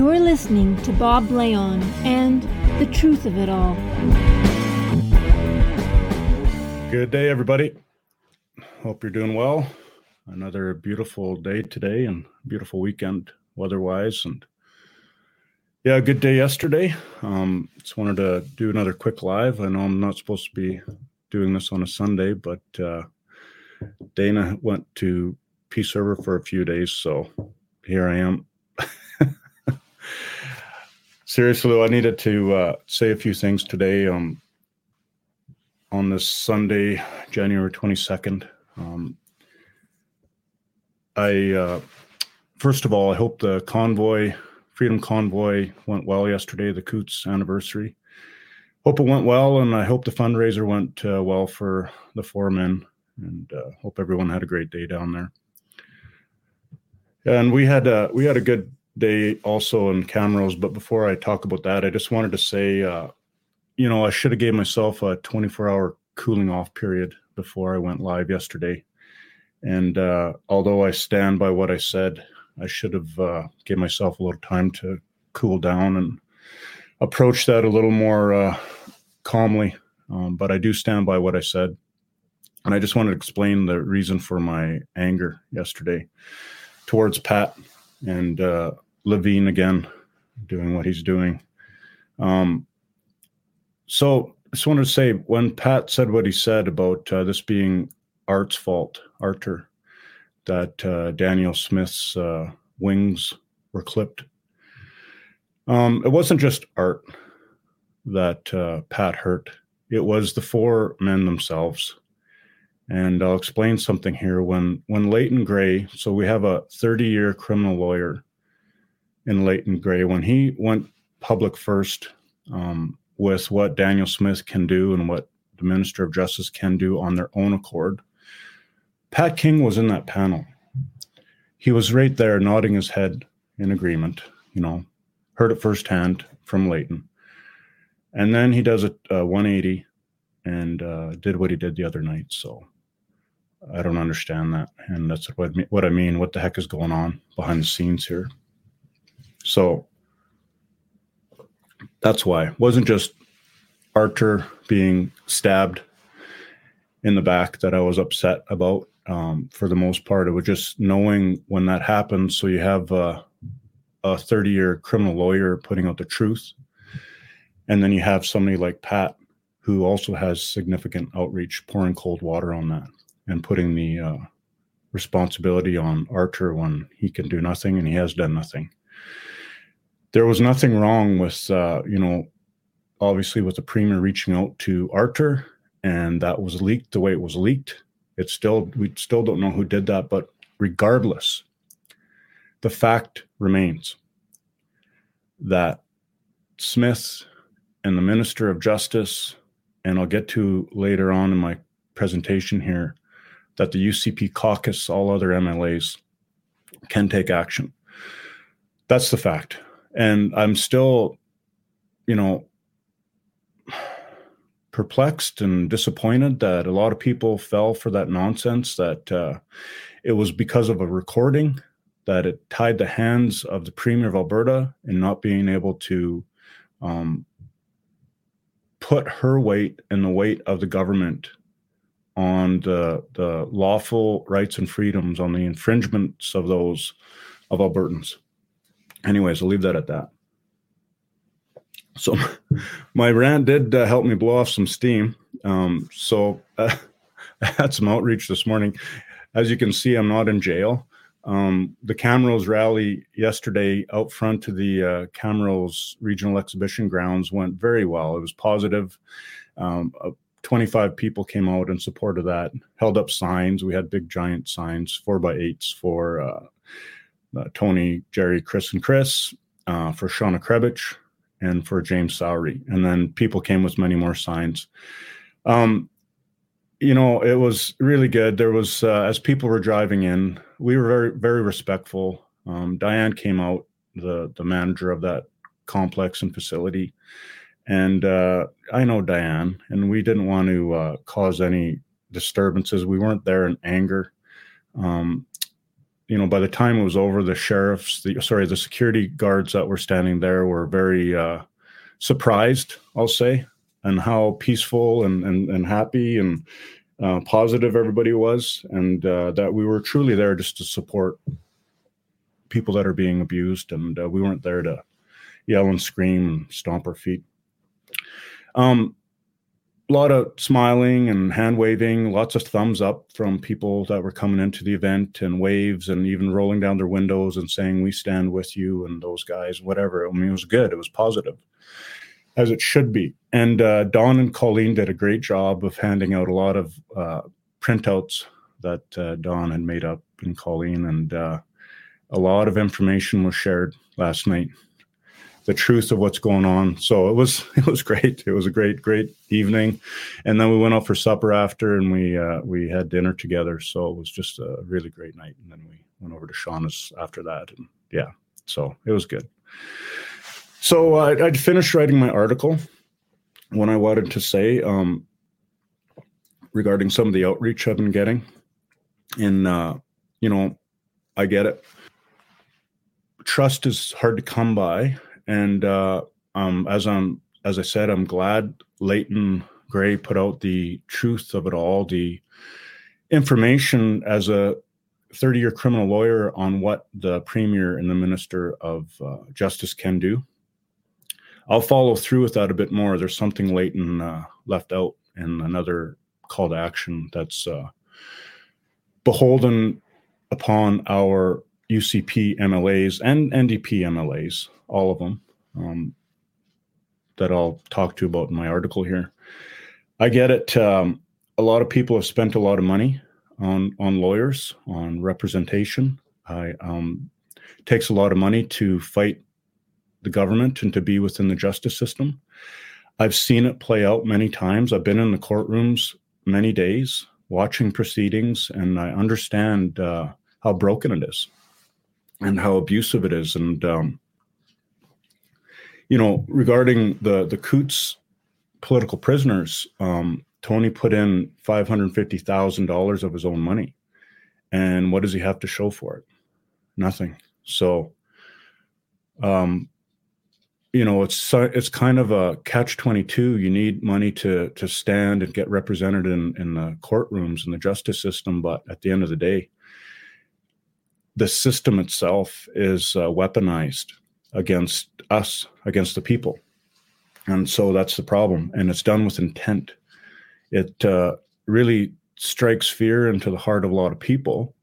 You're listening to Bob Blayone and The Truth of It All. Good day, everybody. Hope you're doing well. Another beautiful day today and beautiful weekend weather-wise, and yeah, good day yesterday. Um, just wanted to do another quick live. I know I'm not supposed to be doing this on a Sunday, but uh, Dana went to Peace River for a few days, so here I am. Seriously, I needed to uh, say a few things today. Um, on this Sunday, January 22nd. Um, I, uh, first of all, I hope the convoy, Freedom Convoy, went well yesterday, the Coutts anniversary. Hope it went well, and I hope the fundraiser went uh, well for the four men, and uh, hope everyone had a great day down there. And we had a, we had a good day also in Camrose, but before I talk about that, I just wanted to say uh, you know, I should have gave myself a 24 hour cooling off period before I went live yesterday. And uh, although I stand by what I said, I should have uh, gave myself a little time to cool down and approach that a little more uh, calmly. Um, but I do stand by what I said. And I just wanted to explain the reason for my anger yesterday towards Pat and uh, Levine again doing what he's doing. Um, so I just wanted to say when Pat said what he said about uh, this being Art's fault, Artur, that uh, Danielle Smith's uh, wings were clipped. Um, it wasn't just Art that uh, Pat hurt. It was the four men themselves. And I'll explain something here. When when Leighton Grey, so we have a 30-year criminal lawyer in Leighton Grey, when he went public first, um, with what Danielle Smith can do and what the Minister of Justice can do on their own accord. Pat King was in that panel. He was right there nodding his head in agreement, you know, heard it firsthand from Leighton. And then he does a, a 180 and uh, did what he did the other night. So I don't understand that. And that's what, what I mean. What the heck is going on behind the scenes here? So that's why. It wasn't just Artur being stabbed in the back that I was upset about. Um, for the most part, it was just knowing when that happens. So you have a 30 year criminal lawyer putting out the truth. And then you have somebody like Pat, who also has significant outreach, pouring cold water on that and putting the uh, responsibility on Artur when he can do nothing and he has done nothing. There was nothing wrong with uh, you know obviously with the premier reaching out to Artur, and that was leaked the way it was leaked. It's still we still don't know who did that but regardless the fact remains that smith and the minister of justice and i'll get to later on in my presentation here that the ucp caucus all other mlas can take action that's the fact and I'm still, you know, perplexed and disappointed that a lot of people fell for that nonsense. That uh, it was because of a recording that it tied the hands of the premier of Alberta in not being able to um, put her weight and the weight of the government on the the lawful rights and freedoms on the infringements of those of Albertans anyways, I'll leave that at that. So my rant did uh, help me blow off some steam. Um, so uh, I had some outreach this morning. As you can see, I'm not in jail. Um, the Camrose rally yesterday out front to the uh, Camrose Regional Exhibition Grounds went very well. It was positive. Um, uh, 25 people came out in support of that, held up signs. We had big giant signs, four by eights for uh, uh, Tony, Jerry, Chris, and Chris, uh, for Shauna Krebich, and for James Sowery. And then people came with many more signs. Um, you know, it was really good. There was, uh, as people were driving in, we were very, very respectful. Um, Diane came out, the the manager of that complex and facility, and uh, I know Diane, and we didn't want to uh, cause any disturbances. We weren't there in anger. Um, you know, by the time it was over, the sheriffs, the sorry, the security guards that were standing there were very uh, surprised, I'll say, and how peaceful and and, and happy and uh, positive everybody was, and uh, that we were truly there just to support people that are being abused, and uh, we weren't there to yell and scream and stomp our feet. Um, a lot of smiling and hand waving, lots of thumbs up from people that were coming into the event and waves and even rolling down their windows and saying, We stand with you and those guys, whatever. I mean, it was good. It was positive, as it should be. And uh, Don and Colleen did a great job of handing out a lot of uh, printouts that uh, Don had made up and Colleen. And uh, a lot of information was shared last night the truth of what's going on. So it was it was great. It was a great great evening, and then we went out for supper after, and we uh, we had dinner together. So it was just a really great night. And then we went over to Shauna's after that, and yeah, so it was good. So I'd finished writing my article when I wanted to say um, regarding some of the outreach I've been getting, and uh, you know, I get it. Trust is hard to come by and uh, um, as I'm as I said, I'm glad Leighton Grey put out the truth of it all, the information as a 30 year criminal lawyer on what the premier and the minister of uh, justice can do. I'll follow through with that a bit more. There's something Leighton uh, left out in another call to action that's uh, beholden upon our UCP MLAs and NDP MLAs all of them um, that I'll talk to about in my article here. I get it. Um, a lot of people have spent a lot of money on on lawyers, on representation. I um, takes a lot of money to fight the government and to be within the justice system. I've seen it play out many times. I've been in the courtrooms many days watching proceedings, and I understand uh, how broken it is and how abusive it is. And um, you know, regarding the the Coutts political prisoners, um, Tony put in five hundred fifty thousand dollars of his own money, and what does he have to show for it? Nothing. So, um, you know, it's it's kind of a catch twenty two. You need money to to stand and get represented in in the courtrooms and the justice system, but at the end of the day, the system itself is uh, weaponized against us, against the people. And so that's the problem. And it's done with intent. It uh, really strikes fear into the heart of a lot of people.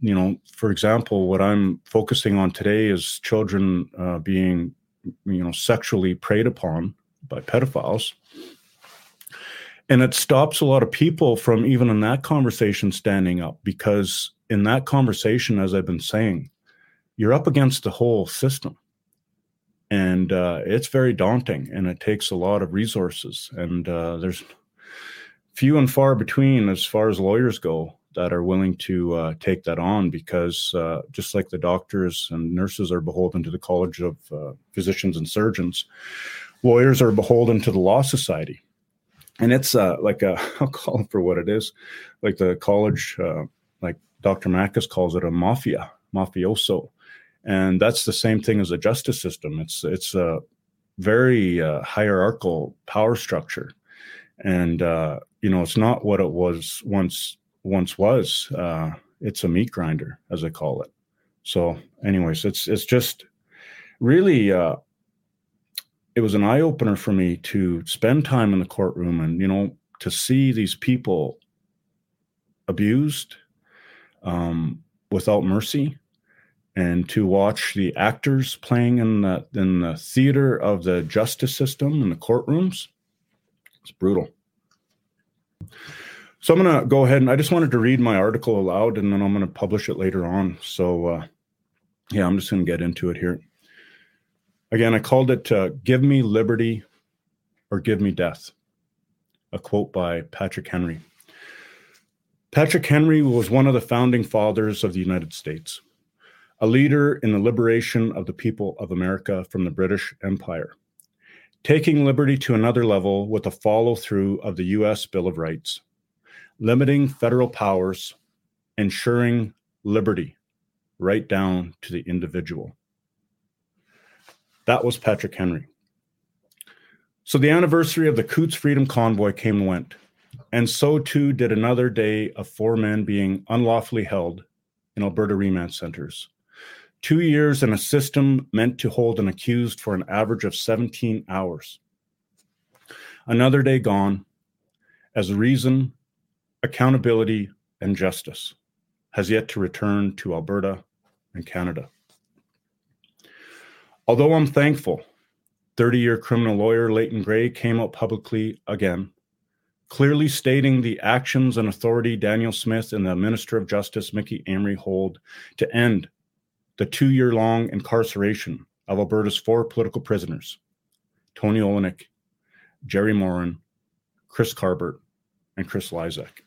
You know, for example, what I'm focusing on today is children uh, being, you know, sexually preyed upon by pedophiles. And it stops a lot of people from even in that conversation standing up because in that conversation, as I've been saying, you're up against the whole system. And uh, it's very daunting and it takes a lot of resources. And uh, there's few and far between as far as lawyers go that are willing to uh, take that on because uh, just like the doctors and nurses are beholden to the college of uh, physicians and surgeons lawyers are beholden to the law society. And it's uh, like a, i'll call it for what it is like the college like dr Makis calls it a mafia mafioso and that's the same thing as the justice system. It's it's a very uh, hierarchical power structure, and uh, you know it's not what it was once once was. Uh, it's a meat grinder, as I call it. So, anyways, it's it's just really uh, it was an eye opener for me to spend time in the courtroom and you know to see these people abused um, without mercy and to watch the actors playing in the in the theater of the justice system in the courtrooms. It's brutal. So i'm going to go ahead and i just wanted to read my article aloud and then i'm going to publish it later on. So uh, yeah i'm just going to get into it here. Again i called it uh, give me liberty or give me death a quote by patrick henry patrick henry was one of the founding fathers of the united states a leader in the liberation of the people of America from the British Empire, taking liberty to another level with a follow through of the U.S. Bill of Rights, limiting federal powers, ensuring liberty right down to the individual. That was Patrick Henry. So the anniversary of the Coutts Freedom Convoy came and went, and so too did another day of four men being unlawfully held in Alberta remand centers. Two years in a system meant to hold an accused for an average of 17 hours. Another day gone as reason, accountability, and justice has yet to return to Alberta and Canada. Although I'm thankful, 30 year criminal lawyer Leighton Grey came out publicly again, clearly stating the actions and authority Danielle Smith and the Minister of Justice Mickey Amery hold to end the two year long incarceration of Alberta's four political prisoners Tony Olienick, Jerry Morin, Chris Carbert, and Chris Lysak.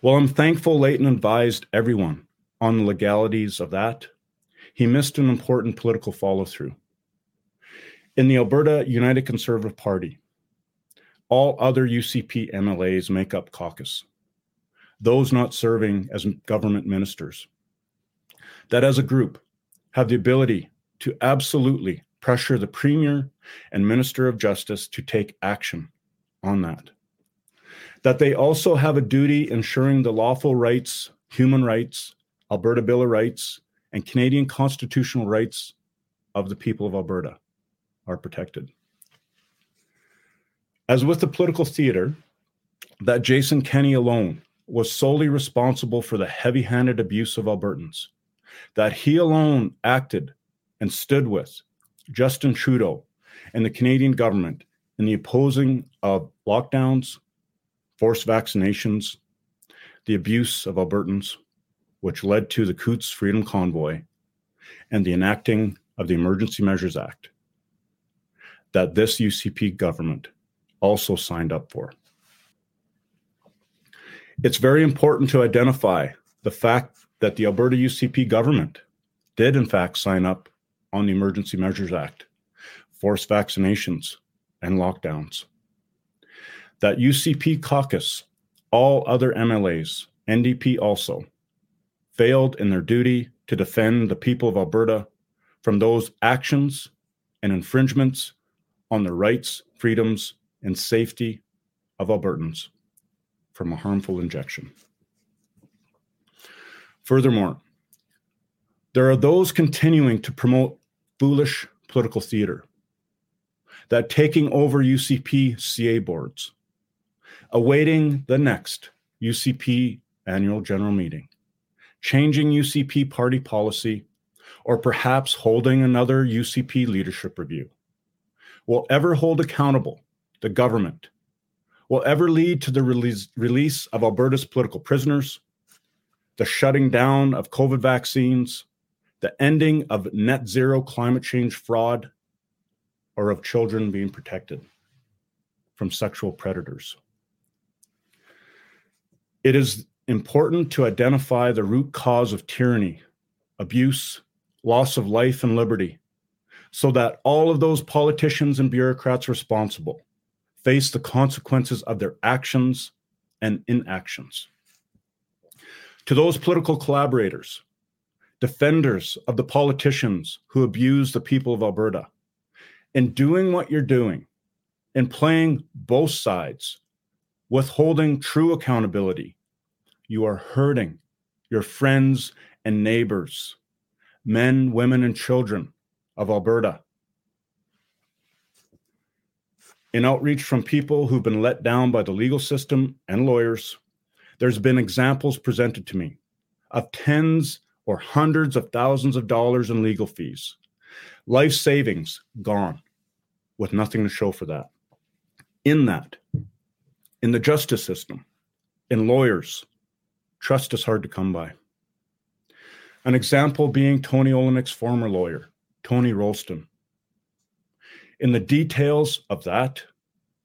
While I'm thankful Leighton advised everyone on the legalities of that, he missed an important political follow through. In the Alberta United Conservative Party, all other UCP MLAs make up caucus, those not serving as government ministers. That as a group have the ability to absolutely pressure the Premier and Minister of Justice to take action on that. That they also have a duty ensuring the lawful rights, human rights, Alberta Bill of Rights, and Canadian constitutional rights of the people of Alberta are protected. As with the political theater, that Jason Kenney alone was solely responsible for the heavy handed abuse of Albertans, that he alone acted and stood with Justin Trudeau and the Canadian government in the opposing of lockdowns, forced vaccinations, the abuse of Albertans, which led to the Coutts Freedom Convoy and the enacting of the Emergency Measures Act, that this UCP government also signed up for. It's very important to identify the fact that the Alberta UCP government did, in fact, sign up on the Emergency Measures Act, forced vaccinations, and lockdowns. That UCP caucus, all other MLAs, NDP also, failed in their duty to defend the people of Alberta from those actions and infringements on their rights, freedoms, and safety of Albertans from a harmful injection. Furthermore, there are those continuing to promote foolish political theater that taking over UCP CA boards, awaiting the next UCP annual general meeting, changing UCP party policy, or perhaps holding another UCP leadership review will ever hold accountable the government, will ever lead to the release, release of Alberta's political prisoners, the shutting down of COVID vaccines, the ending of net zero climate change fraud, or of children being protected from sexual predators. It is important to identify the root cause of tyranny, abuse, loss of life and liberty, so that all of those politicians and bureaucrats responsible face the consequences of their actions and inactions. To those political collaborators, defenders of the politicians who abuse the people of Alberta, in doing what you're doing, in playing both sides, withholding true accountability, you are hurting your friends and neighbors, men, women, and children of Alberta. In outreach from people who've been let down by the legal system and lawyers, there's been examples presented to me of tens or hundreds of thousands of dollars in legal fees, life savings gone with nothing to show for that. In that, in the justice system, in lawyers, trust is hard to come by. An example being Tony Olienick's former lawyer, Tony Rolston. In the details of that,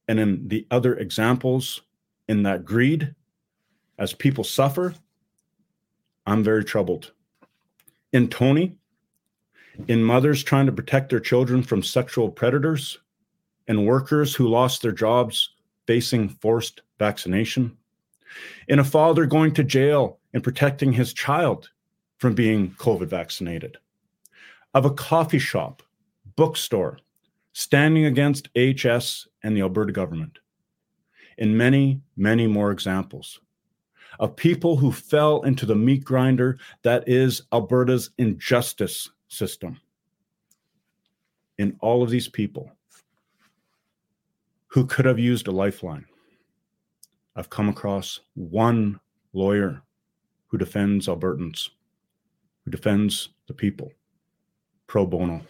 and in the other examples in that greed, as people suffer, I'm very troubled. In Tony, in mothers trying to protect their children from sexual predators, and workers who lost their jobs facing forced vaccination, in a father going to jail and protecting his child from being COVID vaccinated, of a coffee shop, bookstore, standing against HS and the Alberta government, and many, many more examples of people who fell into the meat grinder that is Alberta's injustice system. In all of these people who could have used a lifeline, I've come across one lawyer who defends Albertans, who defends the people pro bono.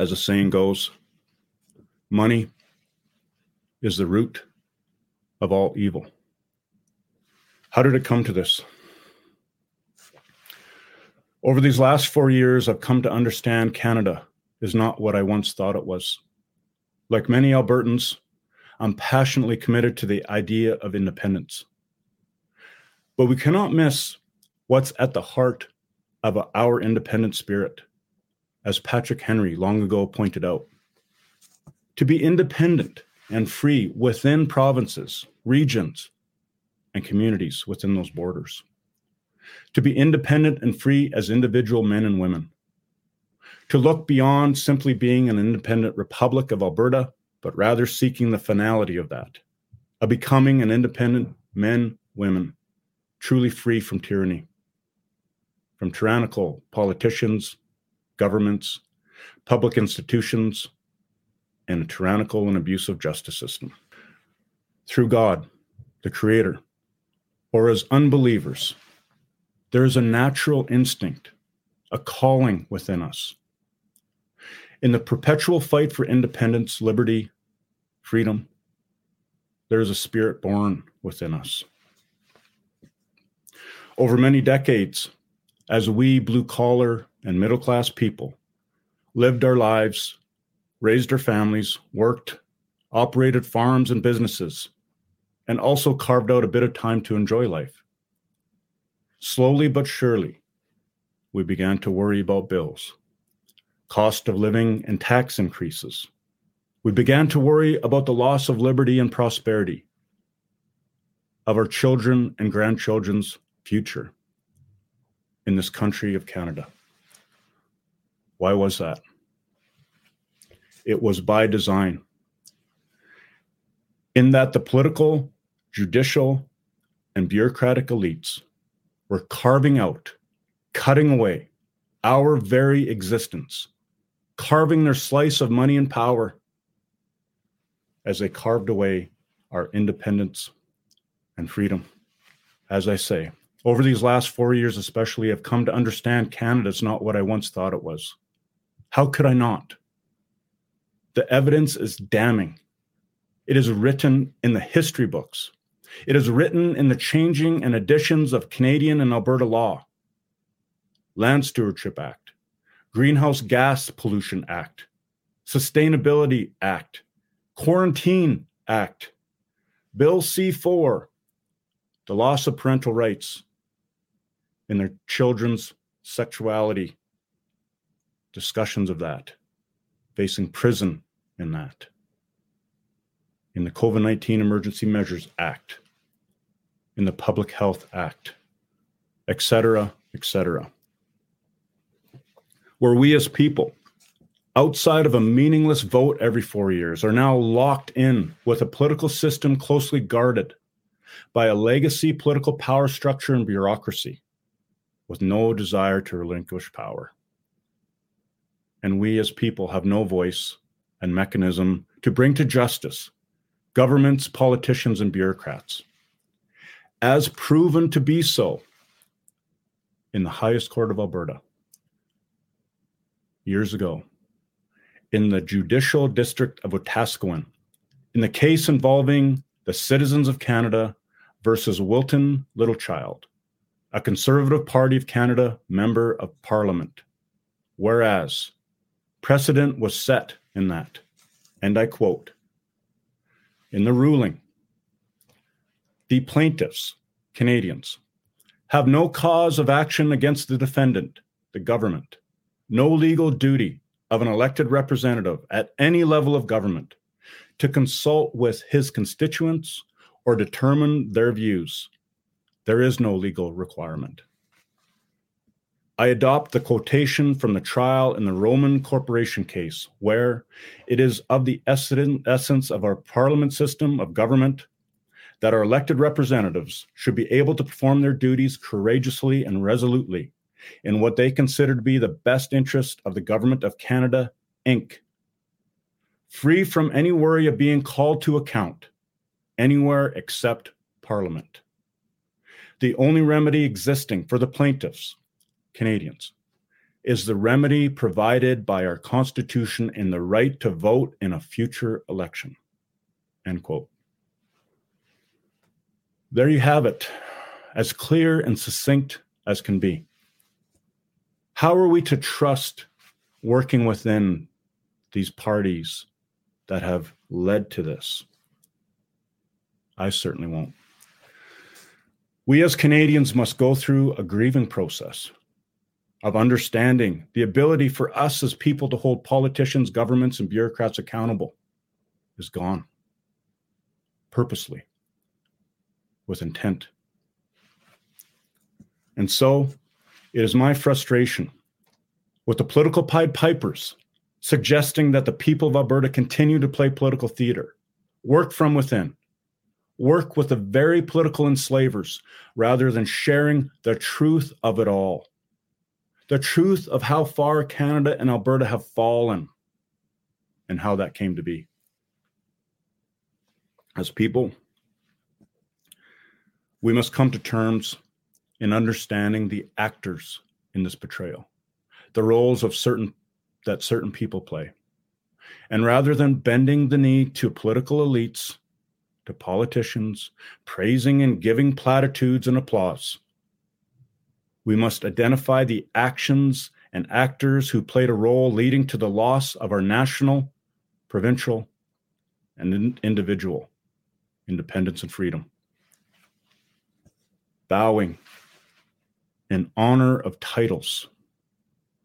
As the saying goes, money is the root of all evil. How did it come to this? Over these last four years, I've come to understand Canada is not what I once thought it was. Like many Albertans, I'm passionately committed to the idea of independence. But we cannot miss what's at the heart of our independent spirit, as Patrick Henry long ago pointed out. To be independent and free within provinces, regions, and communities within those borders. To be independent and free as individual men and women. To look beyond simply being an independent Republic of Alberta, but rather seeking the finality of that, of becoming an independent men, women, truly free from tyranny, from tyrannical politicians, governments, public institutions, and a tyrannical and abusive justice system. Through God, the Creator, or as unbelievers, there is a natural instinct, a calling within us. In the perpetual fight for independence, liberty, freedom, there is a spirit born within us. Over many decades, as we blue collar and middle class people lived our lives, raised our families, worked, operated farms and businesses, and also carved out a bit of time to enjoy life. Slowly but surely, we began to worry about bills, cost of living, and tax increases. We began to worry about the loss of liberty and prosperity, of our children and grandchildren's future in this country of Canada. Why was that? It was by design. In that the political judicial, and bureaucratic elites were carving out, cutting away our very existence, carving their slice of money and power as they carved away our independence and freedom. As I say, over these last four years, especially, I've come to understand Canada is not what I once thought it was. How could I not? The evidence is damning. It is written in the history books. It is written in the changing and additions of Canadian and Alberta law, Land Stewardship Act, Greenhouse Gas Pollution Act, Sustainability Act, Quarantine Act, Bill C 4, the loss of parental rights in their children's sexuality, discussions of that, facing prison in that in the COVID 19 Emergency Measures Act, in the Public Health Act, etc., etc. Where we as people, outside of a meaningless vote every four years, are now locked in with a political system closely guarded by a legacy political power structure and bureaucracy with no desire to relinquish power. And we as people have no voice and mechanism to bring to justice governments, politicians, and bureaucrats, as proven to be so in the highest court of Alberta years ago, in the judicial district of Wetaskiwin, in the case involving the citizens of Canada versus Wilton Littlechild, a Conservative Party of Canada member of Parliament. Whereas precedent was set in that, and I quote, in the ruling, the plaintiffs, Canadians, have no cause of action against the defendant, the government, no legal duty of an elected representative at any level of government to consult with his constituents or determine their views. There is no legal requirement. I adopt the quotation from the trial in the Roman Corporation case, where it is of the essence of our parliament system of government that our elected representatives should be able to perform their duties courageously and resolutely in what they consider to be the best interest of the Government of Canada, Inc., free from any worry of being called to account anywhere except Parliament. The only remedy existing for the plaintiffs, Canadians, is the remedy provided by our Constitution in the right to vote in a future election. End quote. There you have it, as clear and succinct as can be. How are we to trust working within these parties that have led to this? I certainly won't. We as Canadians must go through a grieving process of understanding the ability for us as people to hold politicians, governments, and bureaucrats accountable is gone purposely with intent. And so it is my frustration with the political Pied Pipers suggesting that the people of Alberta continue to play political theater, work from within, work with the very political enslavers rather than sharing the truth of it all. The truth of how far Canada and Alberta have fallen and how that came to be. As people, we must come to terms in understanding the actors in this betrayal, the roles of certain that certain people play. And rather than bending the knee to political elites, to politicians, praising and giving platitudes and applause, we must identify the actions and actors who played a role leading to the loss of our national, provincial, and individual independence and freedom. Bowing in honor of titles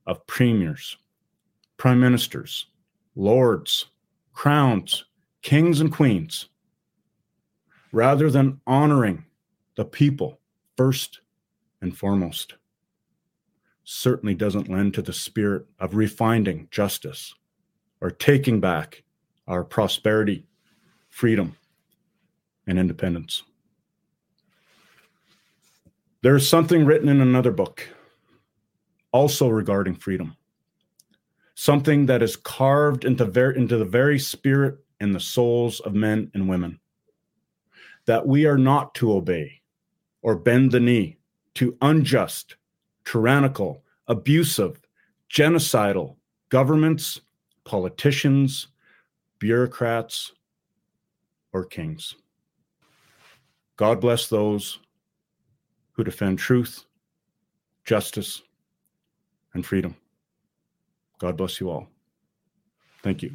of premiers, prime ministers, lords, crowns, kings, and queens, rather than honoring the people first and foremost, certainly doesn't lend to the spirit of refinding justice or taking back our prosperity, freedom, and independence. There is something written in another book, also regarding freedom, something that is carved into, ver- into the very spirit and the souls of men and women, that we are not to obey or bend the knee to unjust, tyrannical, abusive, genocidal governments, politicians, bureaucrats, or kings. God bless those who defend truth, justice, and freedom. God bless you all. Thank you.